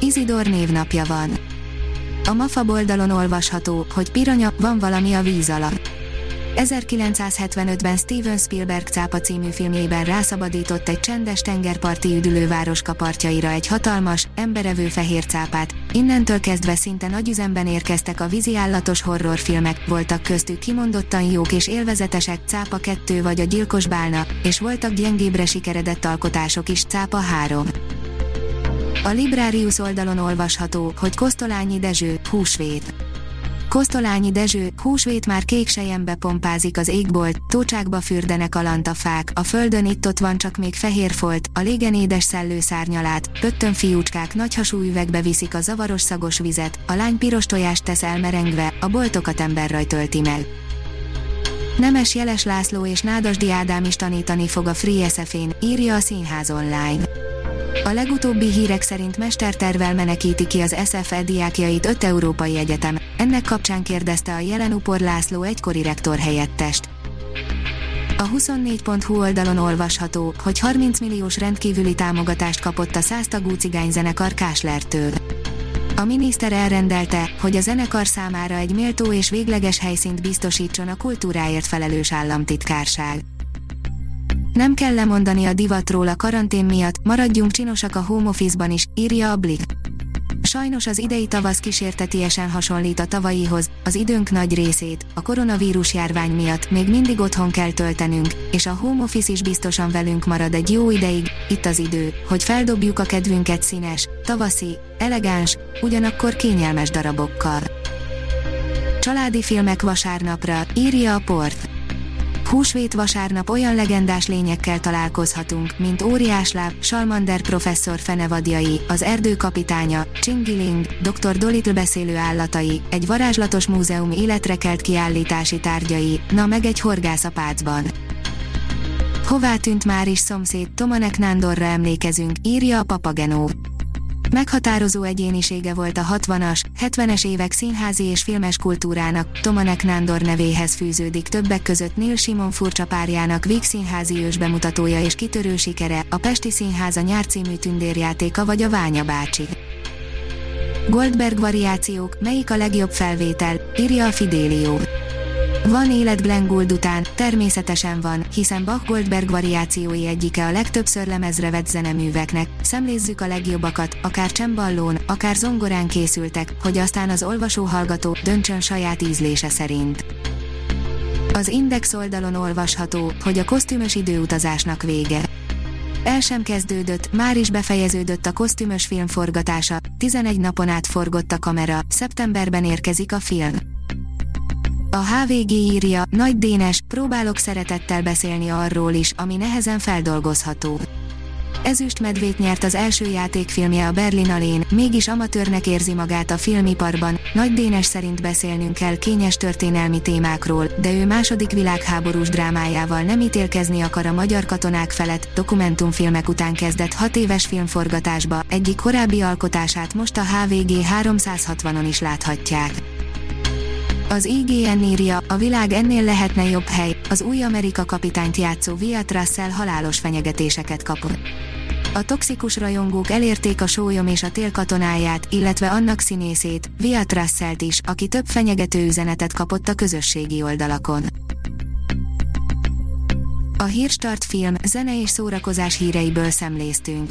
Izidor névnapja van. A MAFA oldalon olvasható, hogy piranya, van valami a víz alatt. 1975-ben Steven Spielberg cápa című filmjében rászabadított egy csendes tengerparti üdülőváros kapartjaira egy hatalmas, emberevő fehér cápát, innentől kezdve szinte nagyüzemben érkeztek a víziállatos horrorfilmek, voltak köztük kimondottan jók és élvezetesek Cápa 2 vagy a Gyilkos Bálna, és voltak gyengébbre sikeredett alkotások is Cápa 3. A Librarius oldalon olvasható, hogy Kosztolányi Dezső, húsvét. Kosztolányi Dezső, húsvét már kék sejembe pompázik az égbolt, tócsákba fürdenek a lantafák, a földön itt-ott van csak még fehér folt, a légen édes szellő szárnyalát, pöttön fiúcskák nagyhasú üvegbe viszik a zavaros szagos vizet, a lány piros tojást tesz elmerengve, a boltokat emberraj tölti meg. Nemes Jeles László és Nádasdi Ádám is tanítani fog a Free SF-én, írja a Színház online. A legutóbbi hírek szerint mestertervel menekíti ki az SFE diákjait öt európai egyetem. Ennek kapcsán kérdezte a jelen Upor László egykori rektor helyettest. A 24.hu oldalon olvasható, hogy 30 milliós rendkívüli támogatást kapott a száztagú cigányzenekar Káslertől. A miniszter elrendelte, hogy a zenekar számára egy méltó és végleges helyszínt biztosítson a kultúráért felelős államtitkárság. Nem kell lemondani a divatról a karantén miatt, maradjunk csinosak a home office-ban is, írja a Blick. Sajnos az idei tavasz kísértetiesen hasonlít a tavalyihoz, az időnk nagy részét, a koronavírus járvány miatt még mindig otthon kell töltenünk, és a home office is biztosan velünk marad egy jó ideig, itt az idő, hogy feldobjuk a kedvünket színes, tavaszi, elegáns, ugyanakkor kényelmes darabokkal. Családi filmek vasárnapra, írja a port. Húsvét vasárnap olyan legendás lényekkel találkozhatunk, mint Óriásláb, Salmander professzor fenevadjai, az erdő kapitánya, Csingiling, Dr. Dolittle beszélő állatai, egy varázslatos múzeum életre kelt kiállítási tárgyai, na meg egy horgász a pácban. Hová tűnt már is szomszéd, Tomanek Nándorra emlékezünk, írja a Papagenó. Meghatározó egyénisége volt a 60-as, 70-es évek színházi és filmes kultúrának, Tomanek Nándor nevéhez fűződik többek között Neil Simon furcsa párjának Víg színházi ős bemutatója és kitörő sikere, a Pesti Színháza nyár című tündérjátéka vagy a Ványa bácsi. Goldberg variációk, melyik a legjobb felvétel, írja a Fidelio. Van élet Glenn Gould után, természetesen van, hiszen Bach Goldberg variációi egyike a legtöbbször lemezre vett zeneműveknek, szemlézzük a legjobbakat, akár csemballón, akár zongorán készültek, hogy aztán az olvasó-hallgató döntsön saját ízlése szerint. Az Index oldalon olvasható, hogy a kosztümös időutazásnak vége. El sem kezdődött, már is befejeződött a kosztümös film forgatása, 11 napon át forgott a kamera, szeptemberben érkezik a film. A HVG írja, Nagy Dénes, próbálok szeretettel beszélni arról is, ami nehezen feldolgozható. Ezüst medvét nyert az első játékfilmje a Berlin Alén, mégis amatőrnek érzi magát a filmiparban. Nagy Dénes szerint beszélnünk kell kényes történelmi témákról, de ő második világháborús drámájával nem ítélkezni akar a magyar katonák felett, dokumentumfilmek után kezdett hat éves filmforgatásba, egyik korábbi alkotását most a HVG 360-on is láthatják. Az IGN írja, a világ ennél lehetne jobb hely, az új Amerika kapitányt játszó Wyatt Russell halálos fenyegetéseket kapott. A toxikus rajongók elérték a sólyom és a tél katonáját, illetve annak színészét, Wyatt Russellt is, aki több fenyegető üzenetet kapott a közösségi oldalakon. A Hírstart film, zene és szórakozás híreiből szemléztünk.